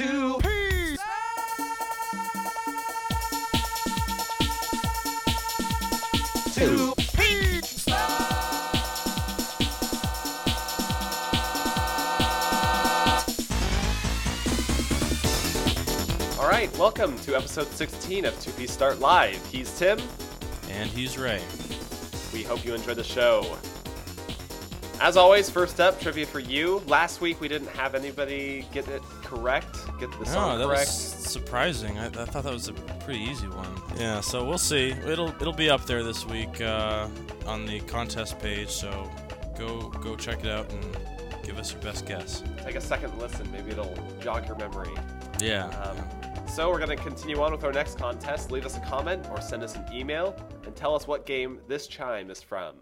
Two peas. Two peas. All right, welcome to episode 16 of 2P Start Live. He's Tim. And he's Ray. We hope you enjoy the show. As always, first up, trivia for you. Last week we didn't have anybody get it correct, get the song that correct. was surprising. I, I thought that was a pretty easy one. Yeah, so we'll see. It'll it'll be up there this week uh, on the contest page. So go go check it out and give us your best guess. Take a second listen, maybe it'll jog your memory. Yeah. Um, so we're going to continue on with our next contest. Leave us a comment or send us an email and tell us what game this chime is from.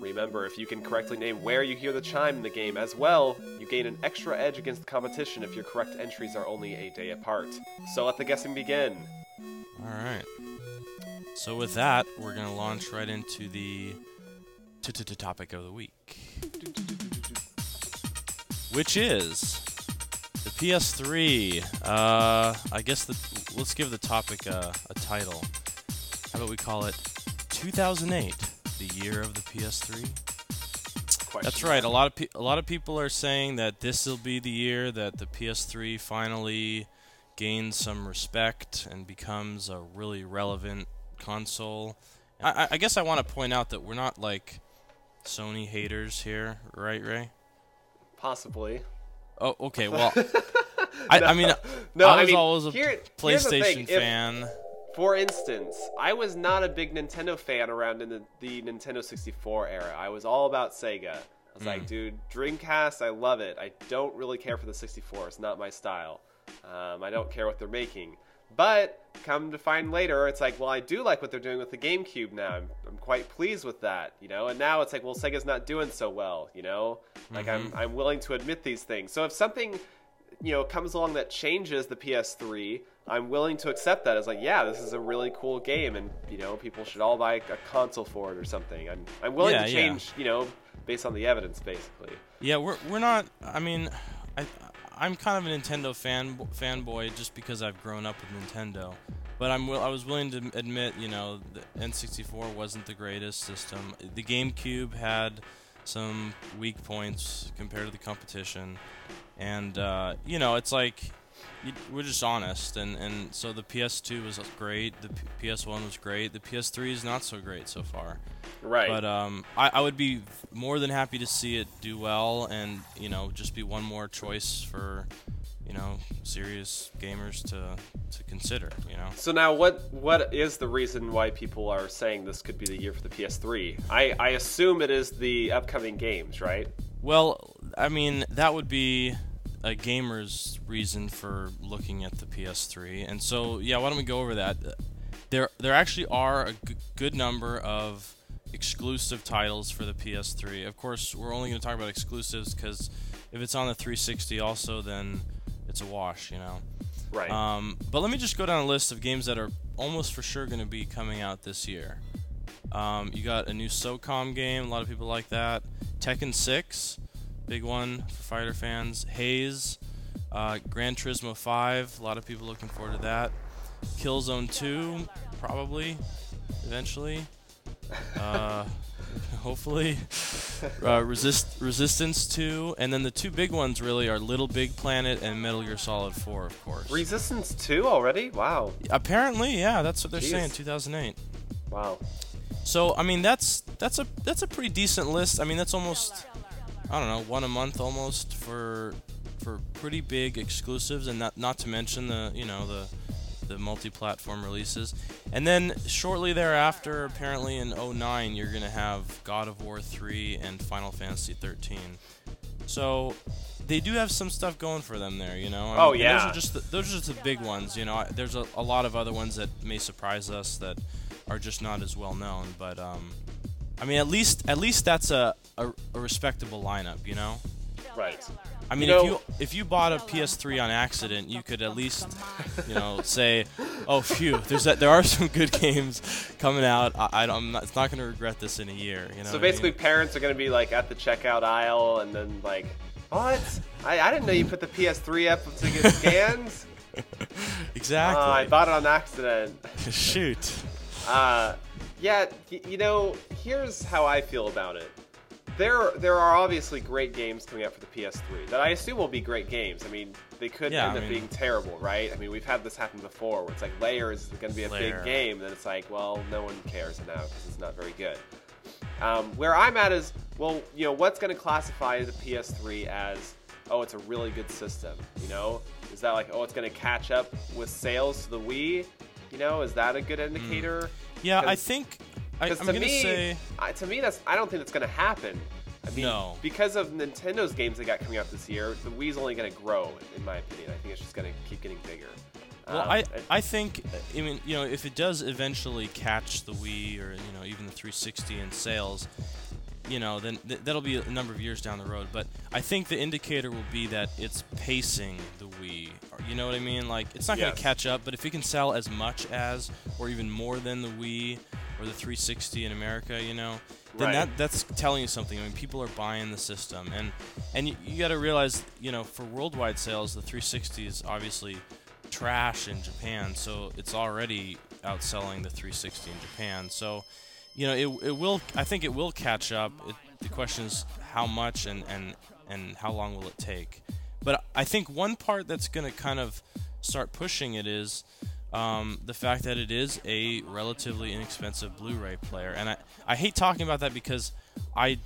Remember, if you can correctly name where you hear the chime in the game as well, you gain an extra edge against the competition if your correct entries are only a day apart. So let the guessing begin. All right. So with that, we're gonna launch right into the topic of the week, which is the PS3. Uh, I guess the let's give the topic a, a title. How about we call it 2008, the year of the PS3? Question That's right. A lot of pe- a lot of people are saying that this will be the year that the PS3 finally gains some respect and becomes a really relevant console. I, I- I guess I want to point out that we're not like Sony haters here, right, Ray? Possibly. Oh, okay. Well, I, I mean, No, I I was mean, always a here- PlayStation thing, if- fan. For instance, I was not a big Nintendo fan around in the, the Nintendo 64 era. I was all about Sega. I was Mm. like, dude, Dreamcast, I love it. I don't really care for the 64. It's not my style. Um, I don't care what they're making. But come to find later, it's like, well, I do like what they're doing with the GameCube now. I'm, I'm quite pleased with that, you know. And now it's like, well, Sega's not doing so well, you know. Like Mm-hmm. I'm, I'm willing to admit these things. So if something you know comes along that changes the PS3, I'm willing to accept that as like, yeah, this is a really cool game, and you know, people should all buy a console for it or something. I'm I'm willing Yeah, to yeah. change, you know, based on the evidence, basically. Yeah, we're we're not. I mean, I I'm kind of a Nintendo fan fanboy just because I've grown up with Nintendo. But I'm will I was willing to admit, you know, the N64 wasn't the greatest system. The GameCube had some weak points compared to the competition, and uh, you know, it's like you, we're just honest. And and so the PS2 was great, the P- PS1 was great, the PS3 is not so great so far. Right. But um, I, I would be more than happy to see it do well, and you know, just be one more choice for, you know, serious gamers to to consider. You know. so now, what what is the reason why people are saying this could be the year for the PS3? I I assume it is the upcoming games, right? Well, I mean, that would be a gamer's reason for looking at the PS3, and so yeah, why don't we go over that? There there actually are a g- good number of exclusive titles for the PS3. Of course, we're only going to talk about exclusives because if it's on the 360 also, then it's a wash, you know. Right. Um, but let me just go down a list of games that are almost for sure going to be coming out this year. Um, you got a new SOCOM game. A lot of people like that. Tekken 6, big one for fighter fans. Haze, uh, Gran Turismo 5. A lot of people looking forward to that. Killzone 2, probably, eventually. Uh, hopefully. Uh, Resist Resistance 2, and then the two big ones really are Little Big Planet and Metal Gear Solid 4, of course. Resistance 2 already? Wow. Apparently, yeah, that's what they're Jeez. saying. 2008. Wow. So I mean, that's that's a that's a pretty decent list. I mean, that's almost I don't know one a month almost for for pretty big exclusives, and not not to mention the you know the the multi-platform releases. And then shortly thereafter, apparently in 09, you're gonna have God of War 3 and Final Fantasy 13. So they do have some stuff going for them there, you know. I Oh, mean, and yeah. Those are just the, those are just the big ones, you know. I- There's a, a lot of other ones that may surprise us that are just not as well known, but um, I mean, at least at least that's a, a, a respectable lineup, you know. Right. I mean, You if you if you bought a PS3 on accident, you could at least, you know, say, "Oh, phew, there's that, there are some good games coming out. I, I don't, I'm not, it's not going to regret this in a year." You know. So what I basically, mean? parents are going to be like at the checkout aisle, and then like, what? I, I didn't know you put the PS3 up to get scanned. exactly. Uh, I bought it on accident. Shoot. Uh, yeah, you know, here's how I feel about it. There, there are obviously great games coming out for the PS3 that I assume will be great games. I mean, they could Yeah, end I up mean- being terrible, right? I mean, we've had this happen before, where it's like Layers is going to be a big game, and then it's like, well, no one cares now because it's not very good. Um, where I'm at is, well, you know, what's going to classify the PS3 as, oh, it's a really good system? You know, is that like, oh, it's going to catch up with sales to the Wii? You know, is that a good indicator? Yeah, I think I, I'm to going to me, say I, to me, that's I don't think that's going to happen. I mean, No. because of Nintendo's games that got coming out this year, the Wii's only going to grow, in my opinion. I think it's just going to keep getting bigger. Well, Um, I I think I mean you know if it does eventually catch the Wii or you know even the 360 in sales, you know then th- that'll be a number of years down the road. But I think the indicator will be that it's pacing the Wii. You know what I mean? Like it's not going to catch up, but if it can sell as much as or even more than the Wii or the 360 in America, you know, then Right. that that's telling you something. I mean, people are buying the system, and and you, you got to realize, you know, for worldwide sales, the 360 is obviously trash in Japan, so it's already outselling the 360 in Japan. So, you know, it, it will. I think it will catch up. It, the question is how much and and and how long will it take? But I think one part that's going to kind of start pushing it is um, the fact that it is a relatively inexpensive Blu-ray player, and I I hate talking about that because I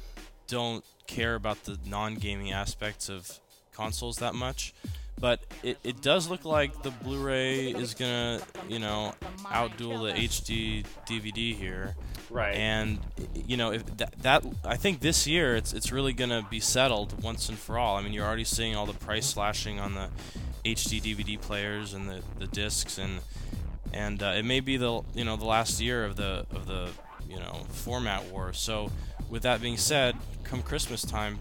don't care about the non-gaming aspects of consoles that much. But it, it does look like the Blu-ray is gonna, you know, outduel the HD DVD here. Right. And you know, if that, that I think this year it's it's really gonna be settled once and for all. I mean, you're already seeing all the price slashing on the HD DVD players and the, the discs, and and uh, it may be the you know the last year of the of the you know format war. So, with that being said, come Christmas time,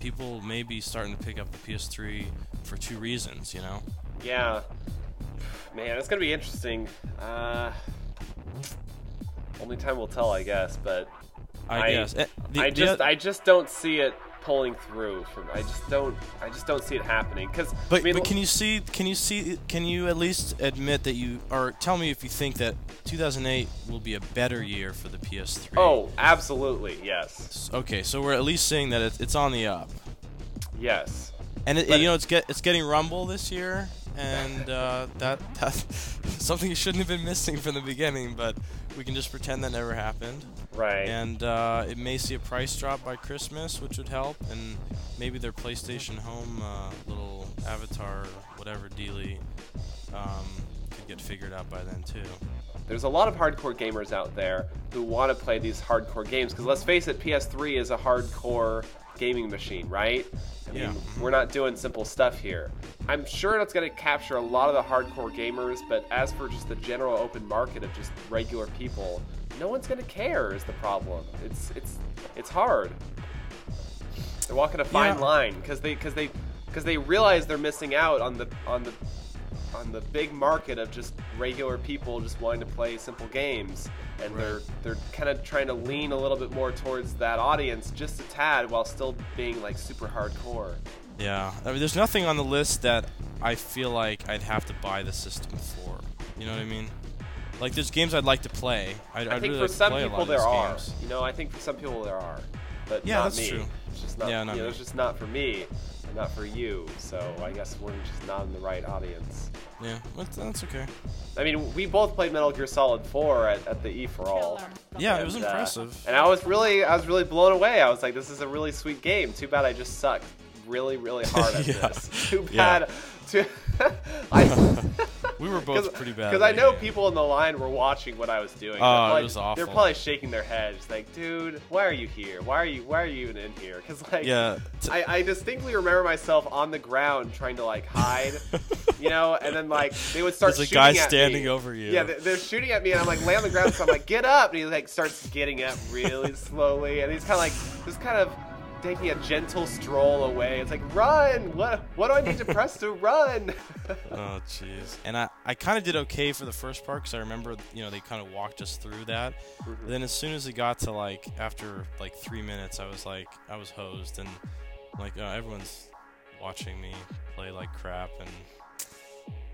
people may be starting to pick up the PS3 for two reasons. You know. Yeah. Man, it's gonna be interesting. Uh, only time will tell, I guess. But I, I- guess. Eh, the- I just, oth- I just don't see it pulling through. From I just don't, I just don't see it happening. Because But, I mean, but can you see? Can you see? Can you at least admit that you, or tell me if you think that 2008 will be a better year for the PS3? Oh, absolutely, yes, Okay, so we're at least seeing that it's on the up, yes. And it, you know it's get it's getting Rumble this year, and uh, that that's something you shouldn't have been missing from the beginning, but we can just pretend that never happened. Right. And uh, it may see a price drop by Christmas, which would help, and maybe their PlayStation Home uh, little avatar, whatever dealy, um, could get figured out by then too. There's a lot of hardcore gamers out there who want to play these hardcore games because let's face it, PS3 is a hardcore gaming machine, right? I mean, Yeah. Mm-hmm. we're not doing simple stuff here. I'm sure it's going to capture a lot of the hardcore gamers, but as for just the general open market of just regular people, no one's going to care. Is the problem? It's it's it's hard. They're walking a fine Yeah. line because they because they because they realize they're missing out on the on the on the big market of just regular people just wanting to play simple games and they're they're kind of trying to lean a little bit more towards that audience just a tad while still being like super hardcore Yeah, I mean, there's nothing on the list that I feel like I'd have to buy the system for. You know what I mean? Like, there's games I'd like to play. I'd, i think really for like some people there are games. you know i think for some people there are but Yeah, not that's me true. it's just not, Yeah, not you know, it's just not for me not for you so i guess we're just not in the right audience Yeah, but that's okay. I mean, we both played Metal Gear Solid 4 at, at the E for All. Yeah, it was And, uh, impressive. and I was really, I was really blown away. I was like, this is a really sweet game. Too bad I just sucked really, really hard at Yeah. this. Too Yeah. bad. Too, I, We were both pretty bad. Because I know game. people in the line were watching what I was doing. Oh, They're it probably- was They're probably shaking their heads, like, dude, why are you here? Why are you, why are you even in here? Because like, Yeah. t- I, I distinctly remember myself on the ground trying to like hide, you know, and then like they would start. Shooting. There's a guy standing me. over you. Yeah, they- they're shooting at me, and I'm like lay on the ground, so I'm like, get up, and he like starts getting up really slowly, and he's kind of like just kind of taking a gentle stroll away. It's like run. What what do I need to press to run? Oh jeez. And I, I kind of did okay for the first part because I remember you know they kind of walked us through that. Mm-hmm. Then as soon as it got to like after like three minutes, I was like I was hosed and like oh, everyone's watching me play like crap and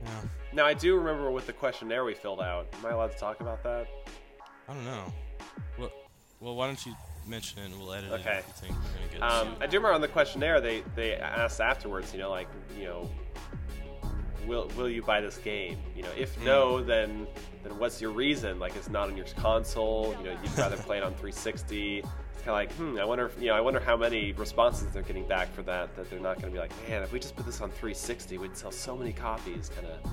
yeah now I do remember with the questionnaire we filled out. Am I allowed to talk about that? I don't know. Well, well why don't you mention it and we'll edit Okay. it if you think we're gonna get Um. I do remember on the questionnaire they they asked afterwards. You know, like you know, will will you buy this game? You know, if no, then then what's your reason? Like it's not on your console. You know, you'd rather play it on 360. It's kind of like, hmm. I wonder, if, you know, I wonder how many responses they're getting back for that. That they're not going to be like, man, if we just put this on 360, we'd sell so many copies. Kind of.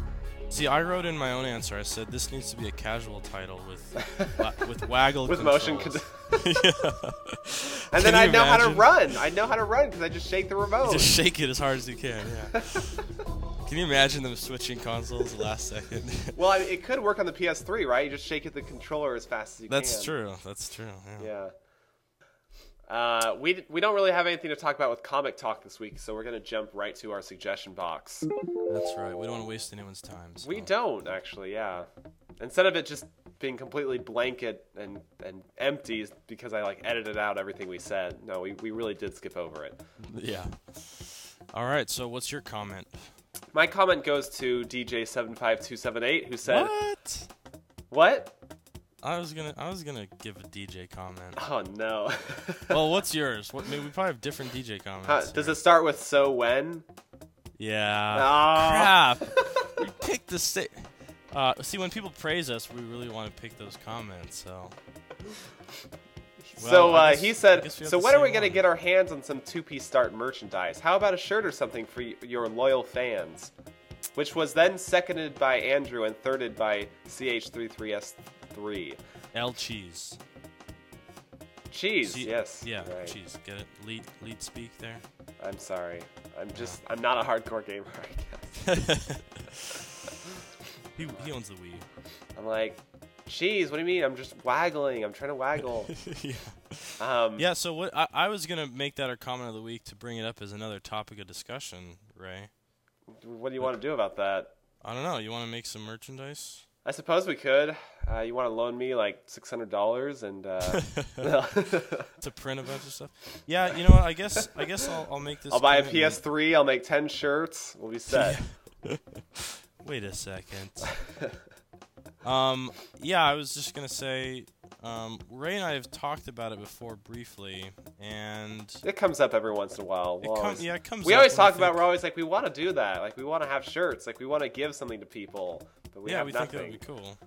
See, I wrote in my own answer. I said this needs to be a casual title with wa- with waggle With motion controls. And Can then I know how to run. I know how to run because I just shake the remote. Just shake it as hard as you can. Yeah. can you imagine them switching consoles the last second? well, I mean, it could work on the PS3, right? You just shake it the controller as fast as you can. That's true. That's true. Yeah. Yeah. Uh, we, we don't really have anything to talk about with comic talk this week, so we're going to jump right to our suggestion box. That's right. We don't want to waste anyone's time. So. We don't, actually, yeah. Instead of it just being completely blanket and, and empty because I like edited out everything we said, no, we, we really did skip over it. Yeah. All right. So, what's your comment? My comment goes to DJ75278 who said, What? What? I was gonna. I was gonna give a DJ comment. Oh, no. well, what's yours? What? Maybe we probably have different DJ comments. Huh, does here. it start with so when? Yeah. Oh. Crap. we picked the sta- Uh, see, when people praise us, we really want to pick those comments. So. so Well, I uh, guess- he said, guess we have so when are we going to one." get our hands on some 2P Start merchandise? How about a shirt or something for y- your loyal fans? Which was then seconded by Andrew and thirded by CH33S3. L cheese. Cheese, See- yes. Yeah, right. cheese. Get it? Leet leet speak there. I'm sorry. I'm just, I'm not a hardcore gamer, I guess. he, he owns the Wii. I'm like, cheese, what do you mean? I'm just waggling. I'm trying to waggle. yeah. Um, Yeah. So what? I, I was gonna make that our comment of the week to bring it up as another topic of discussion, Ray. What do you want to do about that? I don't know. You want to make some merchandise? I suppose we could. Uh, you want to loan me like six hundred dollars and uh, to print a bunch of stuff. Yeah, you know what? I guess I guess I'll, I'll make this. I'll buy a. PS3. I'll make ten shirts. We'll be set. Wait a second. um, yeah, I was just gonna say, um, Ray and I have talked about it before briefly, and It comes up every once in a while. We'll com- always- yeah, it comes. we always talk about. We're always like, we want to do that. Like, we want to have shirts. Like, we want to give something to people, but we yeah, have we nothing. think that would be cool.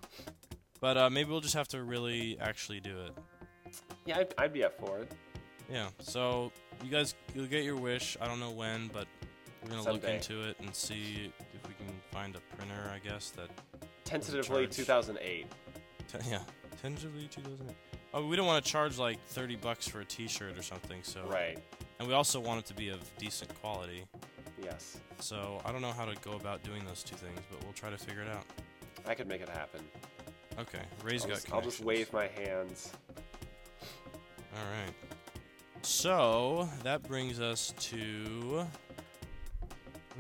But uh, maybe we'll just have to really actually do it. Yeah, I'd, I'd be up for it. Yeah. So you guys, you'll get your wish. I don't know when, but we're gonna look into it and see if we can find a printer. I guess that. Tentatively, charge? 2008. T- yeah. Tentatively 2008. Oh, we don't want to charge like 30 bucks for a T-shirt or something. So. Right. And we also want it to be of decent quality. Yes, So I don't know how to go about doing those two things, but we'll try to figure it out. I could make it happen. Okay. Ray's I'll got just, I'll just wave my hands. All right. So that brings us to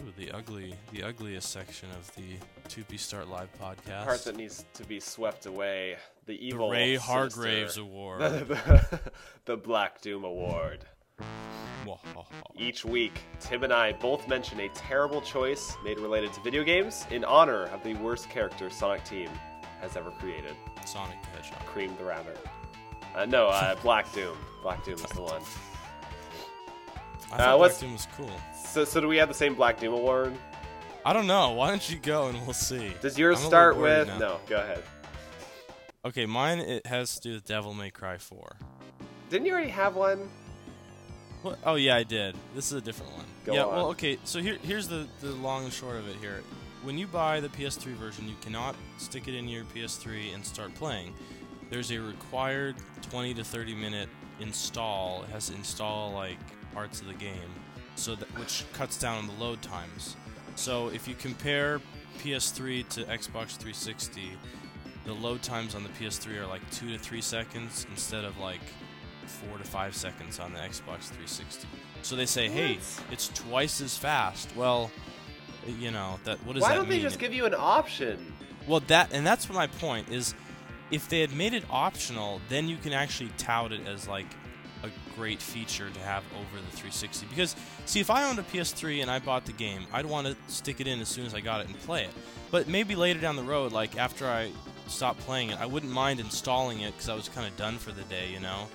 ooh, the ugly, the ugliest section of the 2P Start Live podcast. Part that needs to be swept away. The evil the Ray Hargraves Award. the Black Doom Award. Each week, Tim and I both mention a terrible choice made related to video games in honor of the worst character Sonic Team has ever created. Sonic the Hedgehog. Cream the Rabbit. Uh, no, uh, Black Doom. Black Doom is the one. I Uh, thought what's- Black Doom was cool. So, so do we have the same Black Doom Award? I don't know. Why don't you go and we'll see. Does yours I'm start with? now. No, go ahead. Okay, mine it has to do with Devil May Cry 4. Didn't you already have one? What? Oh yeah, I did. This is a different one. Go yeah. on. Well, okay. So here, here's the the long and short of it. Here, when you buy the PS3 version, you cannot stick it in your PS3 and start playing. There's a required 20 to 30 minute install. It has to install like parts of the game, so that which cuts down on the load times. So if you compare PS3 to Xbox 360, the load times on the PS3 are like two to three seconds instead of like four to five seconds on the Xbox 360. So they say, hey, it's twice as fast. Well, you know that. What does Why that don't mean? they just give you an option? Well, that and that's my point is, if they had made it optional, then you can actually tout it as like a great feature to have over the 360. Because see, if I owned a PS3 and I bought the game, I'd want to stick it in as soon as I got it and play it. But maybe later down the road, like after I stopped playing it, I wouldn't mind installing it because I was kind of done for the day, you know,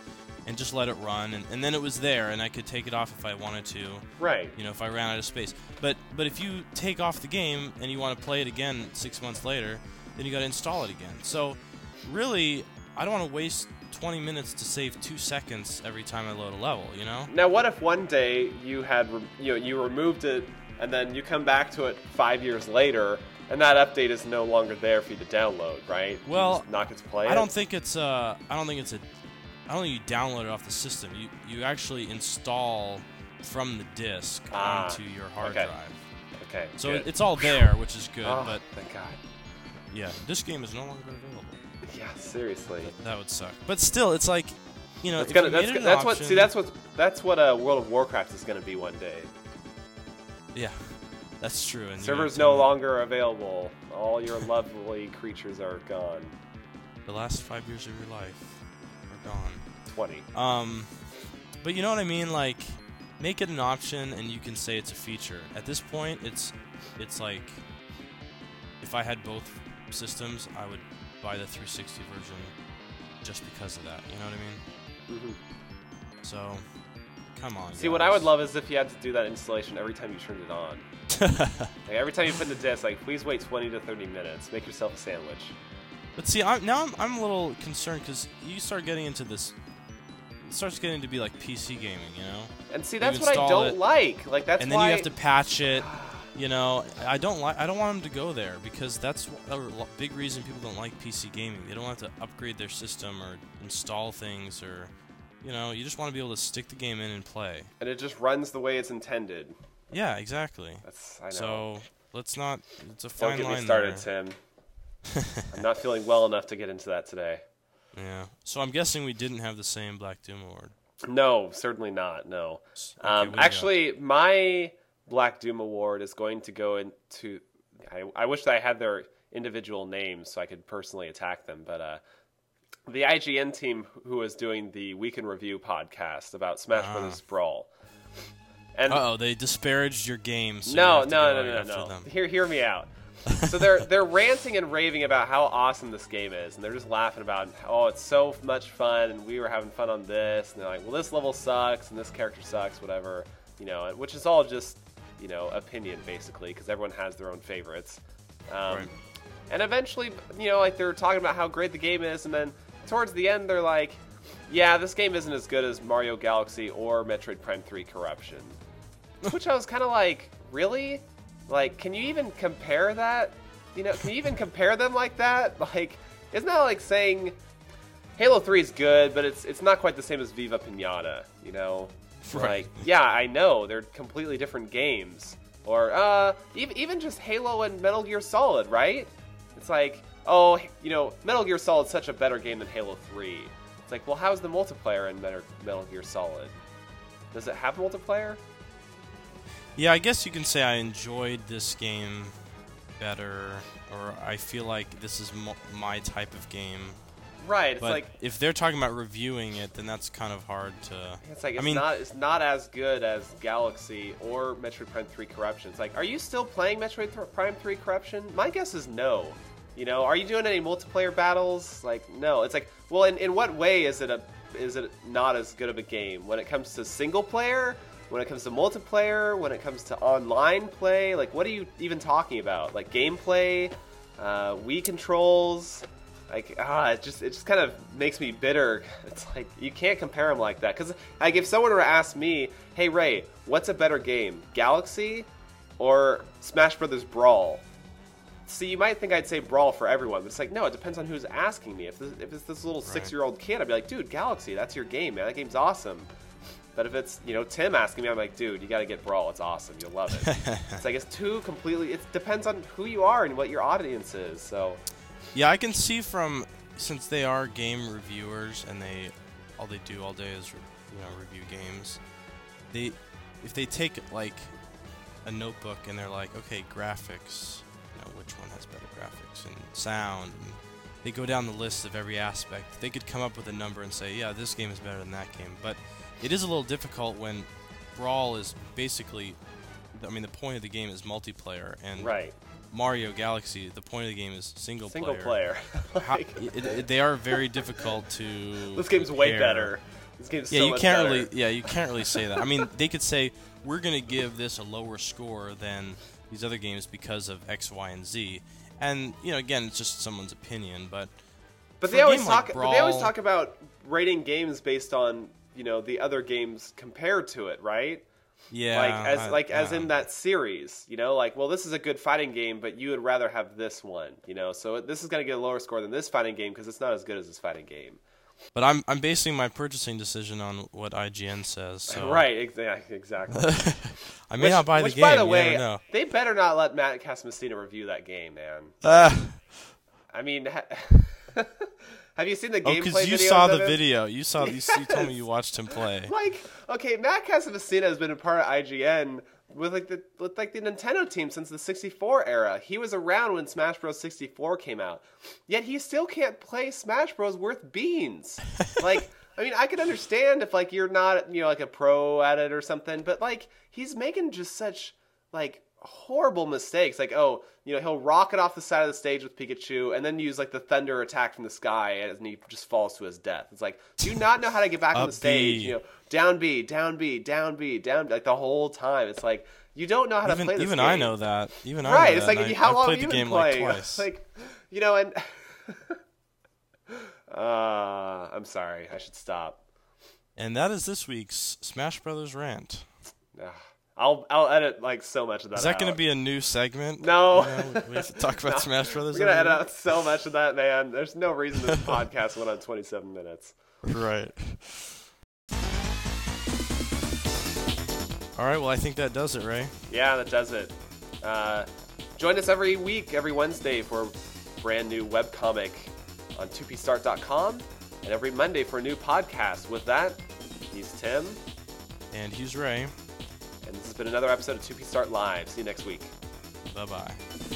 and just let it run, and, and then it was there, and I could take it off if I wanted to Right. you know, if I ran out of space. But but if you take off the game and you want to play it again six months later, then you got to install it again. So really, I don't want to waste 20 minutes to save two seconds every time I load a level. You know? Now, what if one day you had, re- you know, you removed it, and then you come back to it five years later, and that update is no longer there for you to download, right? Well, not get to play I don't think it's uh I don't think it's a I don't think you download it off the system. You you actually install from the disk Ah, onto your hard okay. drive. Okay. So good. it's all there, which is good. oh, But thank God. yeah, this game is no longer available. Yeah, seriously. That would suck. But still, it's like, you know, That's gonna. you That's, made it go- an what. See, that's what. That's what uh, World of Warcraft is going to be one day. Yeah, that's true. And Servers no longer available. All your lovely creatures are gone. The last five years of your life gone. Twenty. Um, but you know what I mean? Like, make it an option, and you can say it's a feature. At this point, it's it's like if I had both systems, I would buy the 360 version just because of that. You know what I mean? hmm So, come on. See, what I would love is if you had to do that installation every time you turned it on. Like every time you put in the disc, like please wait 20 to 30 minutes. Make yourself a sandwich. But see, I'm, now I'm, I'm a little concerned because you start getting into this. It starts getting to be like PC gaming, you know. And see, that's what I don't it, like. Like that's and then you have to patch it. You know, I don't like. I don't want them to go there because that's a big reason people don't like PC gaming. They don't have to upgrade their system or install things or, you know, you just want to be able to stick the game in and play. and it just runs the way it's intended. Yeah, exactly. That's I know. So let's not. It's a fine line. don't get me started, there. Tim. I'm not feeling well enough to get into that today. Yeah. So I'm guessing we didn't have the same Black Doom award. No, certainly not. No. Okay, Um, actually, my Black Doom award is going to go into. I, I wish that I had their individual names so I could personally attack them, but uh, the IGN team who was doing the Week in Review podcast about Smash Ah. Brothers Brawl. And Uh oh, they disparaged your game. So you no, no, no, no, no. Hear, hear me out. so they're they're ranting and raving about how awesome this game is, and they're just laughing about, oh, it's so much fun, and we were having fun on this, and they're like, well, this level sucks, and this character sucks, whatever, you know, which is all just, you know, opinion basically, because everyone has their own favorites. Um, Right. And eventually, you know, like they're talking about how great the game is, and then towards the end, they're like, yeah, this game isn't as good as Mario Galaxy or Metroid Prime 3 Corruption. Which I was kind of like, really? Like, can you even compare that? You know, can you even compare them like that? Like, isn't that like saying Halo 3 is good, but it's it's not quite the same as Viva Pinata, you know? Right. Like, yeah, I know, they're completely different games. Or, uh, even, even just Halo and Metal Gear Solid, right? It's like, oh, you know, Metal Gear Solid's such a better game than Halo 3. It's like, well, how's the multiplayer in Metal Metal Gear Solid? Does it have multiplayer? Yeah, I guess you can say I enjoyed this game better, or I feel like this is mo- my type of game. Right. It's But like if they're talking about reviewing it, then that's kind of hard to. it's like I mean- not it's not as good as Galaxy or Metroid Prime 3 Corruption. It's like, are you still playing Metroid Th- Prime 3 Corruption? My guess is no. You know, are you doing any multiplayer battles? Like, no. It's like, well, in, in what way is it a is it not as good of a game when it comes to single player? When it comes to multiplayer? When it comes to online play? Like, what are you even talking about? Like gameplay, uh, Wii controls? Like ah, it just it just kind of makes me bitter. It's like you can't compare them like that because like if someone were to ask me, "Hey Ray, what's a better game, Galaxy or Smash Brothers Brawl?" See, you might think I'd say Brawl for everyone, but it's like no, it depends on who's asking me. If this, if it's this little six-year-old kid, I'd be like, "Dude, Galaxy, that's your game, man. That game's awesome." But if it's you know Tim asking me, I'm like, "Dude, you got to get Brawl. It's awesome. You'll love it." it's like it's two completely. It depends on who you are and what your audience is. So Yeah, I can see from since they are game reviewers and they all they do all day is you know review games. They if they take like a notebook and they're like, okay, graphics, you know, which one has better graphics and sound, and they go down the list of every aspect. They could come up with a number and say, yeah, this game is better than that game. But it is a little difficult when Brawl is basically, I mean, the point of the game is multiplayer, and Right. Mario Galaxy, the point of the game is single, player. Single player. How- it, it- they are very difficult to. this game's way better. This game's Yeah, so you much can't better. really. Yeah, you can't really say that. I mean, they could say we're going to give this a lower score than these other games because of X, Y, and Z. And you know, again, it's just someone's opinion, but But they always game like talk. but they always talk about rating games based on you know the other games compared to it, right? yeah, like as I- like as in that series, you know, like well, this is a good fighting game, but you would rather have this one, you know. So this is going to get a lower score than this fighting game because it's not as good as this fighting game. But I'm I'm basing my purchasing decision on what IGN says. So Right? ex- Exactly. I may which, not buy the which, game. by the way, they better not let Matt Casamassina review that game, man. Ah. I mean, ha- have you seen the oh, gameplay because you saw the it? video. You saw. You, you told me you watched him play. like okay matt casamassina has been a part of ign with like the with like the nintendo team since the 64 era he was around when smash bros 64 came out yet he still can't play smash bros worth beans like i mean i can understand if like you're not you know like a pro at it or something but like he's making just such like horrible mistakes like oh you know he'll rocket off the side of the stage with pikachu and then use like the thunder attack from the sky and he just falls to his death it's like do you not know how to get back on the stage B. you know down B, down B, down B, down like the whole time. It's like you don't know how to Even play this even game. I know that. Even I Right? know It's that, like I, how I've long have you been playing? like twice. Like you know, and uh, I'm sorry, I should stop. and that is this week's Smash Brothers rant. I'll I'll edit like so much of that. Is that going to be a new segment? No. You know, we have to talk about No. Smash Brothers. We're gonna edit out so much of that, man. There's no reason this podcast went on 27 minutes. Right. All right. Well, I think that does it, Ray. Yeah, that does it. Uh, join us every week, every Wednesday for a brand new webcomic on 2pstart.com and every Monday for a new podcast. With that, he's Tim, And he's Ray. This has been another episode of 2P Start Live. See you next week. Bye bye.